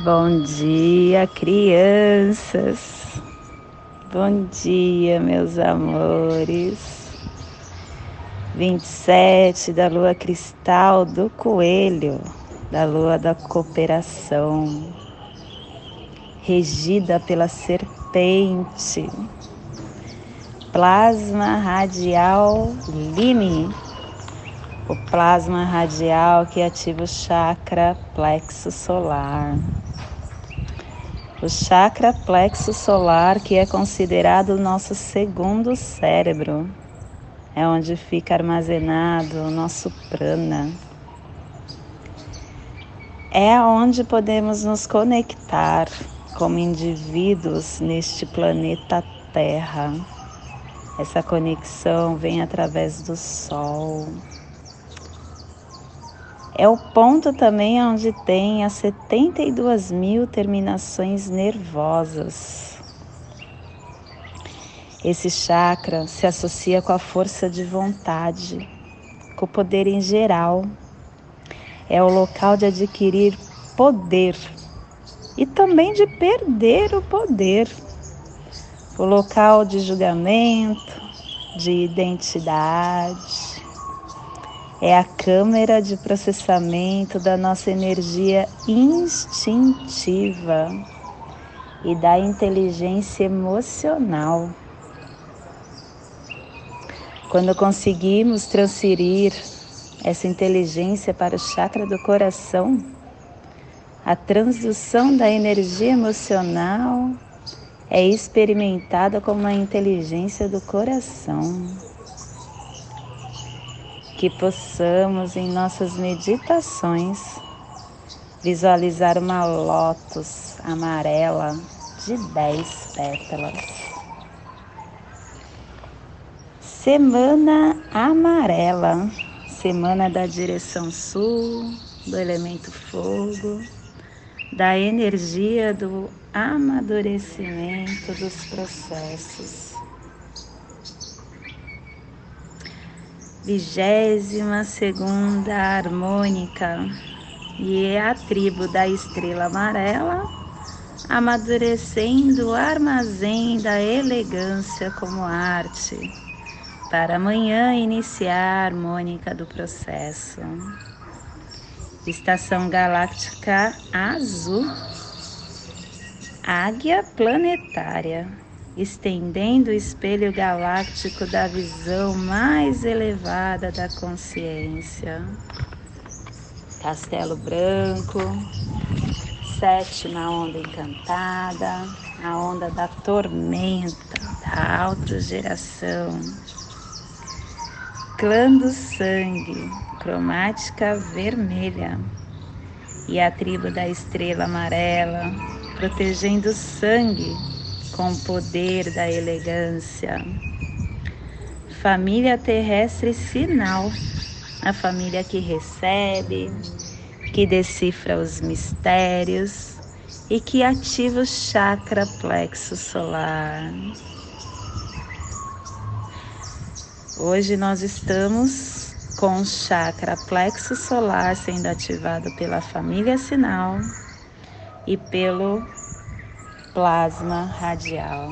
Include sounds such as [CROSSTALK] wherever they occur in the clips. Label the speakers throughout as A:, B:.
A: Bom dia, crianças. Bom dia, meus amores. 27 da lua cristal do coelho, da lua da cooperação, regida pela serpente. Plasma radial Lime o plasma radial que ativa o chakra plexo solar. O chakra plexo solar, que é considerado o nosso segundo cérebro, é onde fica armazenado o nosso prana. É onde podemos nos conectar como indivíduos neste planeta Terra. Essa conexão vem através do Sol. É o ponto também onde tem as 72 mil terminações nervosas. Esse chakra se associa com a força de vontade, com o poder em geral. É o local de adquirir poder e também de perder o poder. O local de julgamento, de identidade, é a câmera de processamento da nossa energia instintiva e da inteligência emocional. Quando conseguimos transferir essa inteligência para o chakra do coração, a transdução da energia emocional é experimentada como a inteligência do coração que possamos em nossas meditações visualizar uma lótus amarela de dez pétalas. Semana amarela, semana da direção sul, do elemento fogo, da energia do amadurecimento dos processos vigésima segunda harmônica e é a tribo da estrela amarela amadurecendo o armazém da elegância como arte para amanhã iniciar a harmônica do processo. Estação galáctica azul, águia planetária estendendo o espelho galáctico da visão mais elevada da consciência. Castelo Branco, sétima onda encantada, a onda da tormenta, da autogeração. Clã do sangue, cromática vermelha, e a tribo da estrela amarela, protegendo o sangue com o poder da elegância. Família terrestre sinal, a família que recebe, que decifra os mistérios e que ativa o chakra plexo solar. Hoje nós estamos com o chakra plexo solar sendo ativado pela família sinal e pelo plasma radial.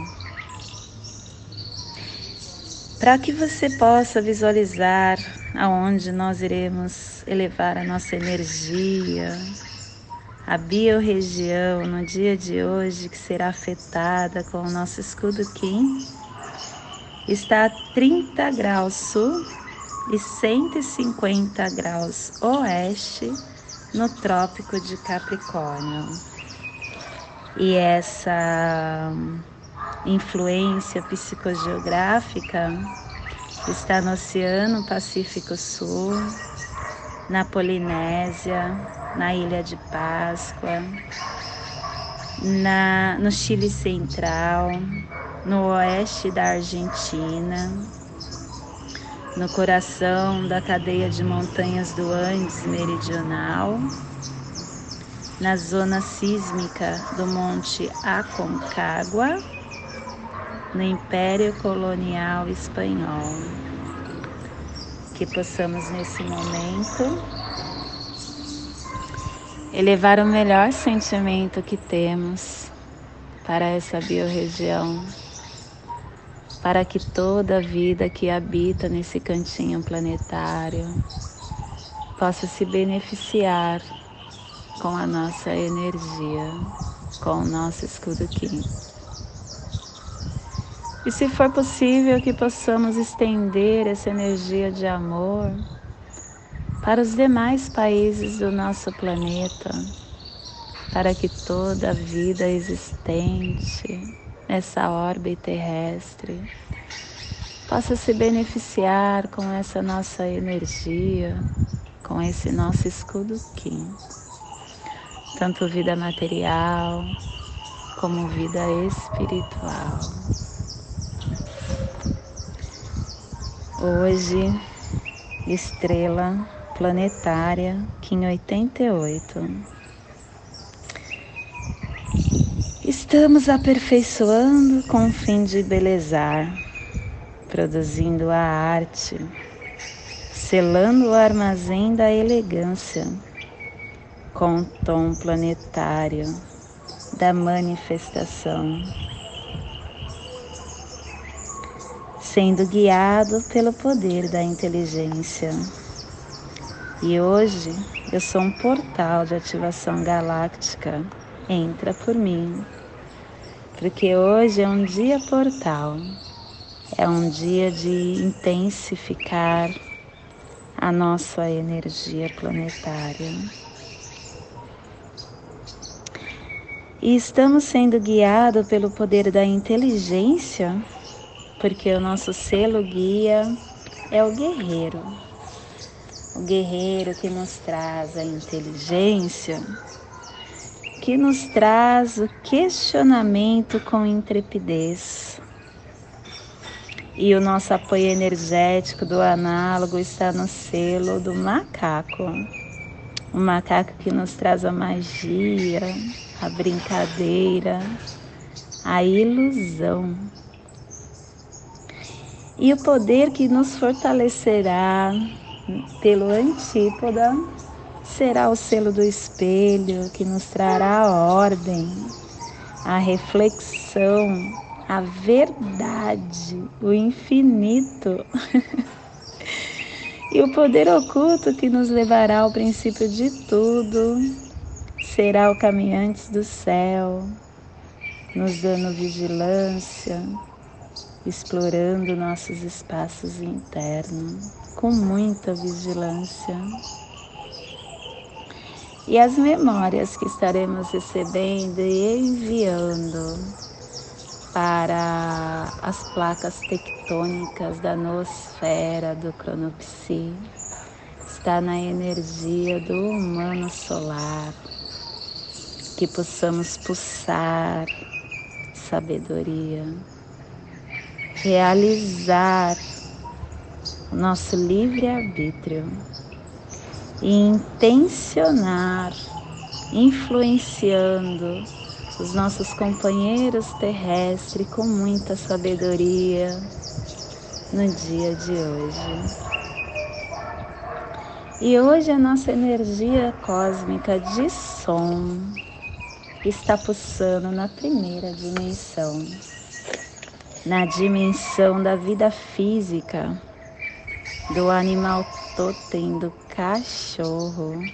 A: Para que você possa visualizar aonde nós iremos elevar a nossa energia, a biorregião no dia de hoje que será afetada com o nosso escudo Kim está a 30 graus sul e 150 graus oeste no Trópico de Capricórnio. E essa influência psicogeográfica está no Oceano Pacífico Sul, na Polinésia, na Ilha de Páscoa, na, no Chile Central, no oeste da Argentina, no coração da cadeia de montanhas do Andes Meridional na zona sísmica do Monte Aconcagua, no Império Colonial Espanhol. Que possamos nesse momento elevar o melhor sentimento que temos para essa biorregião, para que toda a vida que habita nesse cantinho planetário possa se beneficiar com a nossa energia, com o nosso escudo Kim. E se for possível que possamos estender essa energia de amor para os demais países do nosso planeta, para que toda a vida existente nessa órbita terrestre possa se beneficiar com essa nossa energia, com esse nosso escudo Kim. Tanto vida material como vida espiritual. Hoje, estrela planetária Kim 88. Estamos aperfeiçoando com o fim de belezar, produzindo a arte, selando o armazém da elegância com o tom planetário da manifestação, sendo guiado pelo poder da inteligência. E hoje eu sou um portal de ativação galáctica. Entra por mim. Porque hoje é um dia portal. É um dia de intensificar a nossa energia planetária. E estamos sendo guiados pelo poder da inteligência, porque o nosso selo guia é o guerreiro o guerreiro que nos traz a inteligência, que nos traz o questionamento com intrepidez. E o nosso apoio energético do análogo está no selo do macaco. O macaco que nos traz a magia, a brincadeira, a ilusão. E o poder que nos fortalecerá pelo antípoda, será o selo do espelho que nos trará a ordem, a reflexão, a verdade, o infinito. [LAUGHS] e o poder oculto que nos levará ao princípio de tudo será o caminhante do céu, nos dando vigilância, explorando nossos espaços internos com muita vigilância. E as memórias que estaremos recebendo e enviando para as placas tectônicas da noosfera do cronopsi está na energia do humano solar, que possamos pulsar sabedoria, realizar o nosso livre-arbítrio e intencionar, influenciando os nossos companheiros terrestres com muita sabedoria no dia de hoje. E hoje a nossa energia cósmica de som está pulsando na primeira dimensão, na dimensão da vida física do animal totem do cachorro.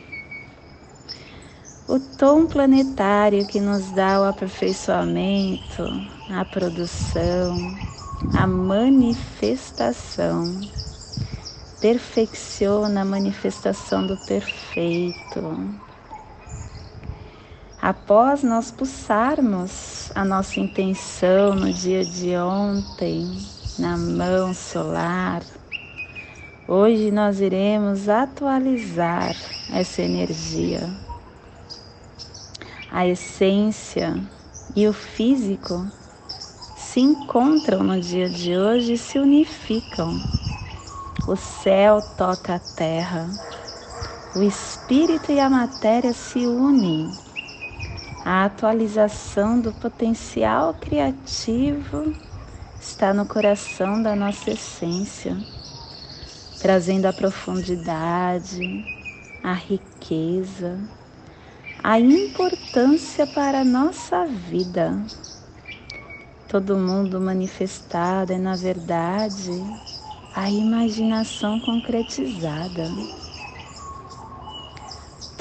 A: O tom planetário que nos dá o aperfeiçoamento, a produção, a manifestação, perfecciona a manifestação do perfeito. Após nós pulsarmos a nossa intenção no dia de ontem, na mão solar, Hoje nós iremos atualizar essa energia. A essência e o físico se encontram no dia de hoje e se unificam. O céu toca a terra, o espírito e a matéria se unem. A atualização do potencial criativo está no coração da nossa essência trazendo a profundidade, a riqueza, a importância para a nossa vida. Todo mundo manifestado é, na verdade, a imaginação concretizada.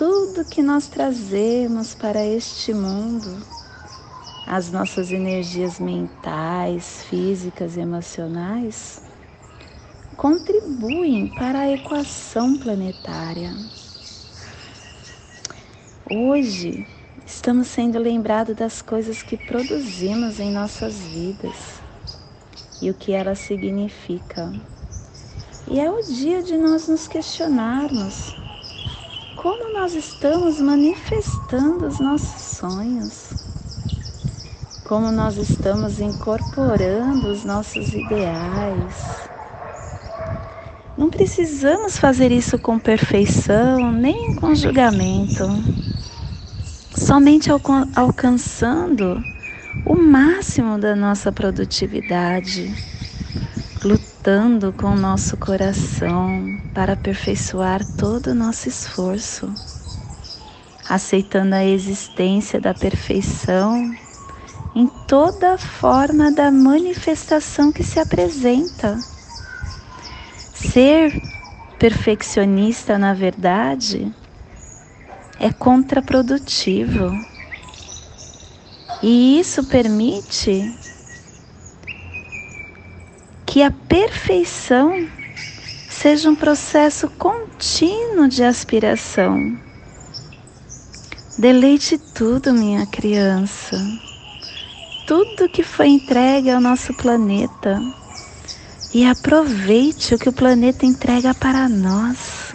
A: Tudo que nós trazemos para este mundo, as nossas energias mentais, físicas e emocionais, contribuem para a equação planetária. Hoje estamos sendo lembrados das coisas que produzimos em nossas vidas e o que elas significam. E é o dia de nós nos questionarmos como nós estamos manifestando os nossos sonhos, como nós estamos incorporando os nossos ideais. Não precisamos fazer isso com perfeição nem com julgamento. Somente alcançando o máximo da nossa produtividade, lutando com o nosso coração para aperfeiçoar todo o nosso esforço, aceitando a existência da perfeição em toda forma da manifestação que se apresenta. Ser perfeccionista, na verdade, é contraprodutivo. E isso permite que a perfeição seja um processo contínuo de aspiração. Deleite tudo, minha criança. Tudo que foi entregue ao nosso planeta. E aproveite o que o planeta entrega para nós.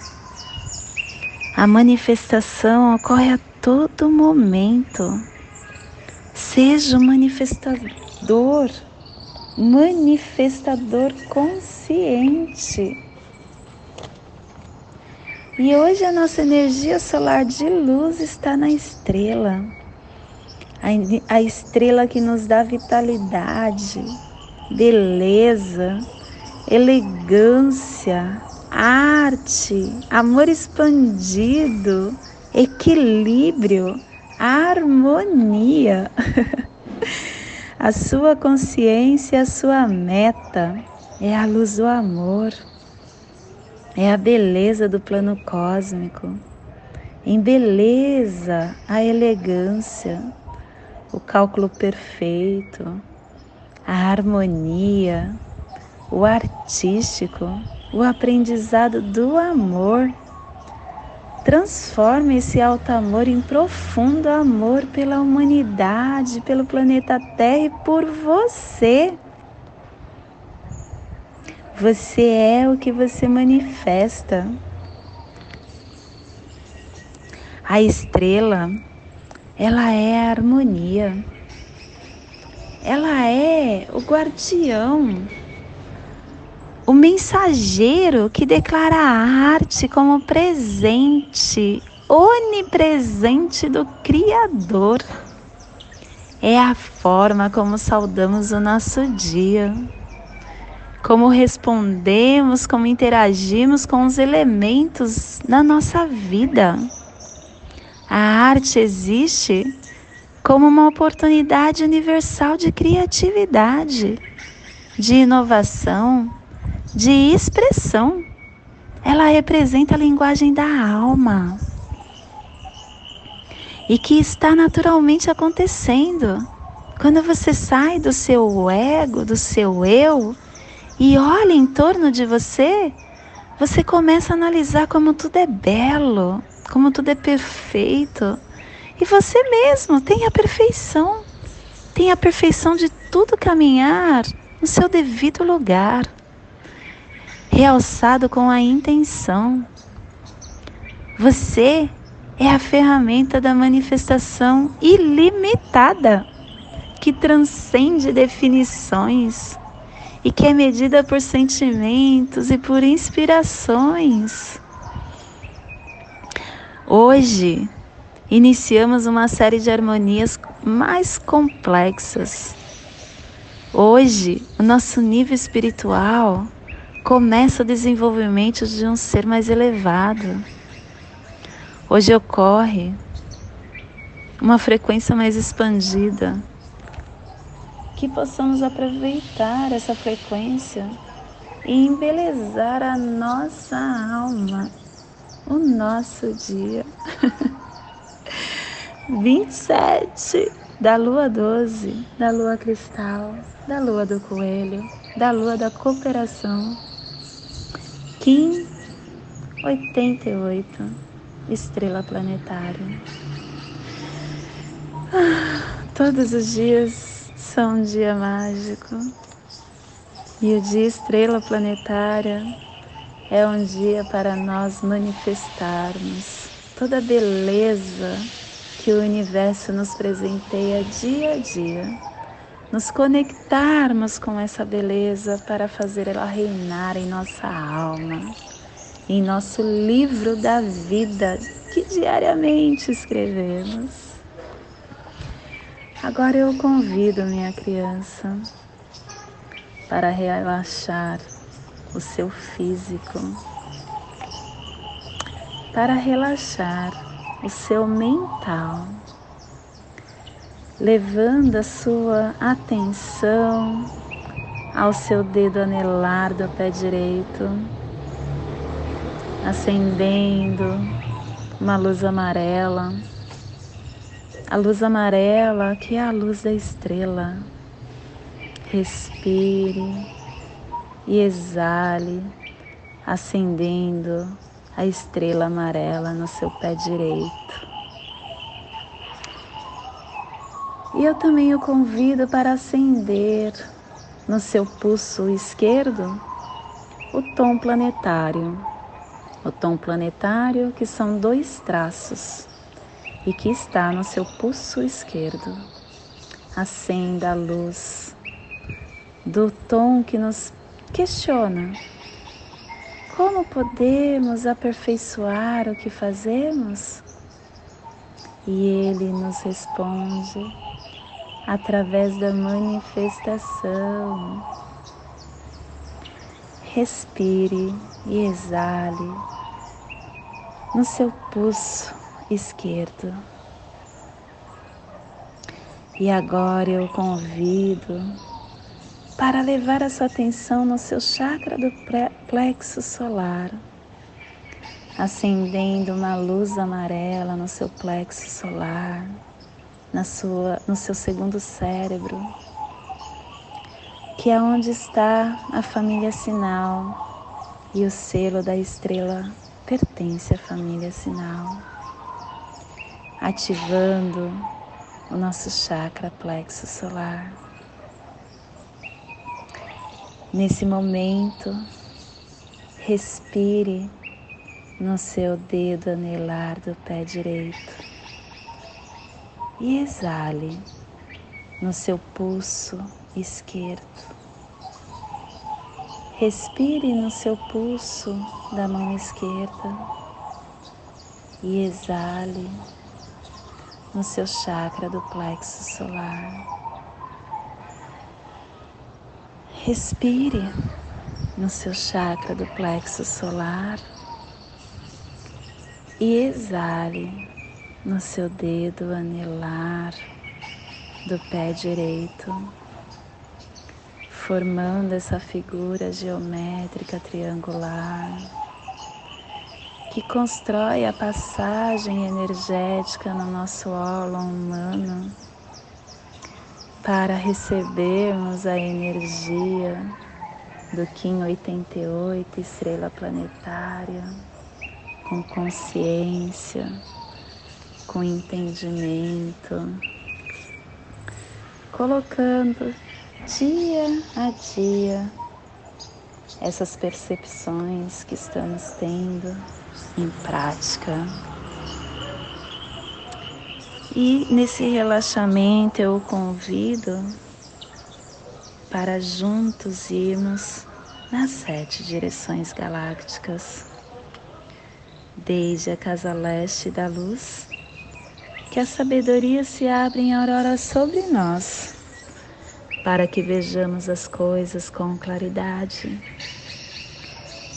A: A manifestação ocorre a todo momento. Seja um manifestador, manifestador consciente. E hoje a nossa energia solar de luz está na estrela. A, a estrela que nos dá vitalidade, beleza, elegância, arte, amor expandido, equilíbrio, harmonia. [LAUGHS] a sua consciência, a sua meta é a luz do amor, é a beleza do plano cósmico. Em beleza, a elegância, o cálculo perfeito, a harmonia, o artístico o aprendizado do amor. Transforme esse alto amor em profundo amor pela humanidade, pelo planeta Terra e por você. Você é o que você manifesta. A estrela, ela é a harmonia. Ela é o guardião o mensageiro que declara a arte como presente onipresente do Criador. É a forma como saudamos o nosso dia, como respondemos, como interagimos com os elementos da nossa vida. A arte existe como uma oportunidade universal de criatividade, de inovação, de expressão. Ela representa a linguagem da alma e que está naturalmente acontecendo. Quando você sai do seu ego, do seu eu e olha em torno de você, você começa a analisar como tudo é belo, como tudo é perfeito. E você mesmo tem a perfeição, tem a perfeição de tudo caminhar no seu devido lugar realçado com a intenção. Você é a ferramenta da manifestação ilimitada que transcende definições e que é medida por sentimentos e por inspirações. Hoje, iniciamos uma série de harmonias mais complexas. Hoje, o nosso nível espiritual começa o desenvolvimento de um ser mais elevado. Hoje ocorre uma frequência mais expandida. Que possamos aproveitar essa frequência e embelezar a nossa alma, o nosso dia. [LAUGHS] 27 da lua 12, da lua cristal, da lua do coelho, da lua da cooperação. Kim 88, estrela planetária. Ah, todos os dias são um dia mágico. E o dia estrela planetária é um dia para nós manifestarmos toda a beleza que o universo nos presenteia dia a dia, nos conectarmos com essa beleza para fazer ela reinar em nossa alma, em nosso livro da vida que diariamente escrevemos. Agora eu convido minha criança para relaxar o seu físico, para relaxar o seu mental, levando a sua atenção ao seu dedo anelar do pé direito, acendendo uma luz amarela, a luz amarela que é a luz da estrela Respire e exale, acendendo a estrela amarela no seu pé direito. E eu também o convido para acender no seu pulso esquerdo o tom planetário. O tom planetário, que são dois traços e que está no seu pulso esquerdo. Acenda a luz do tom que nos questiona. Como podemos aperfeiçoar o que fazemos? E ele nos responde através da manifestação. Respire e exale no seu pulso esquerdo. E agora eu convido para levar a sua atenção no seu chakra do plexo solar, acendendo uma luz amarela no seu plexo solar, na sua, no seu segundo cérebro, que é onde está a família sinal e o selo da estrela pertence à família sinal, ativando o nosso chakra plexo solar. Nesse momento, respire no seu dedo anelar do pé direito e exale no seu pulso esquerdo. Respire no seu pulso da mão esquerda e exale no seu chakra do plexo solar. Respire no seu chakra do plexo solar e exale no seu dedo anelar do pé direito, formando essa figura geométrica triangular que constrói a passagem energética no nosso órgão humano para recebermos a energia do Kim 88, estrela planetária, com consciência, com entendimento, colocando dia a dia essas percepções que estamos tendo em prática. E nesse relaxamento eu convido para juntos irmos nas sete direções galácticas, desde a casa leste da luz, que a sabedoria se abre em aurora sobre nós, para que vejamos as coisas com claridade,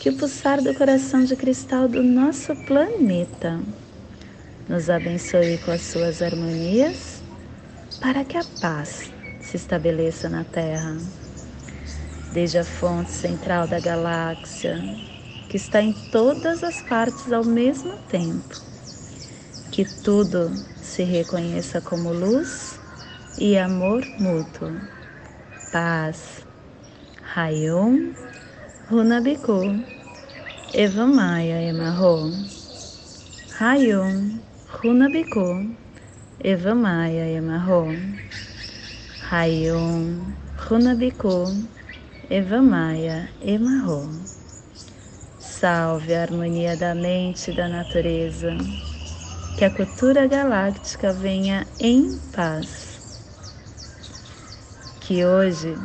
A: que o pulsar do coração de cristal do nosso planeta nos abençoe com as suas harmonias, para que a paz se estabeleça na Terra. Desde a fonte central da galáxia, que está em todas as partes ao mesmo tempo, que tudo se reconheça como luz e amor mútuo. Paz. Rayon Runabiku Evamaya Emarro Rayon Runabiku, Evamaya Yamaho, Rayon, Runabiku, Evamaya Emarro. Salve a harmonia da mente e da natureza, que a cultura galáctica venha em paz. Que hoje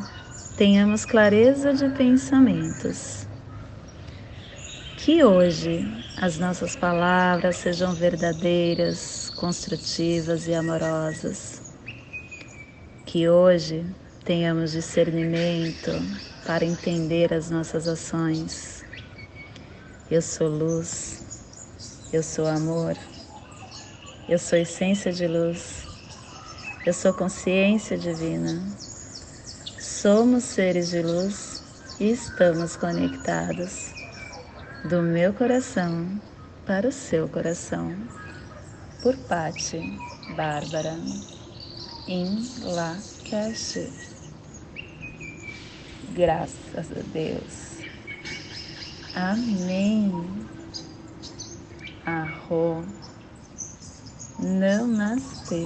A: tenhamos clareza de pensamentos que hoje as nossas palavras sejam verdadeiras, construtivas e amorosas. Que hoje tenhamos discernimento para entender as nossas ações. Eu sou luz, eu sou amor, eu sou essência de luz, eu sou consciência divina. Somos seres de luz e estamos conectados do meu coração para o seu coração, por Pati Bárbara, em Lacache. Graças a Deus. Amém. Arro. Namastê.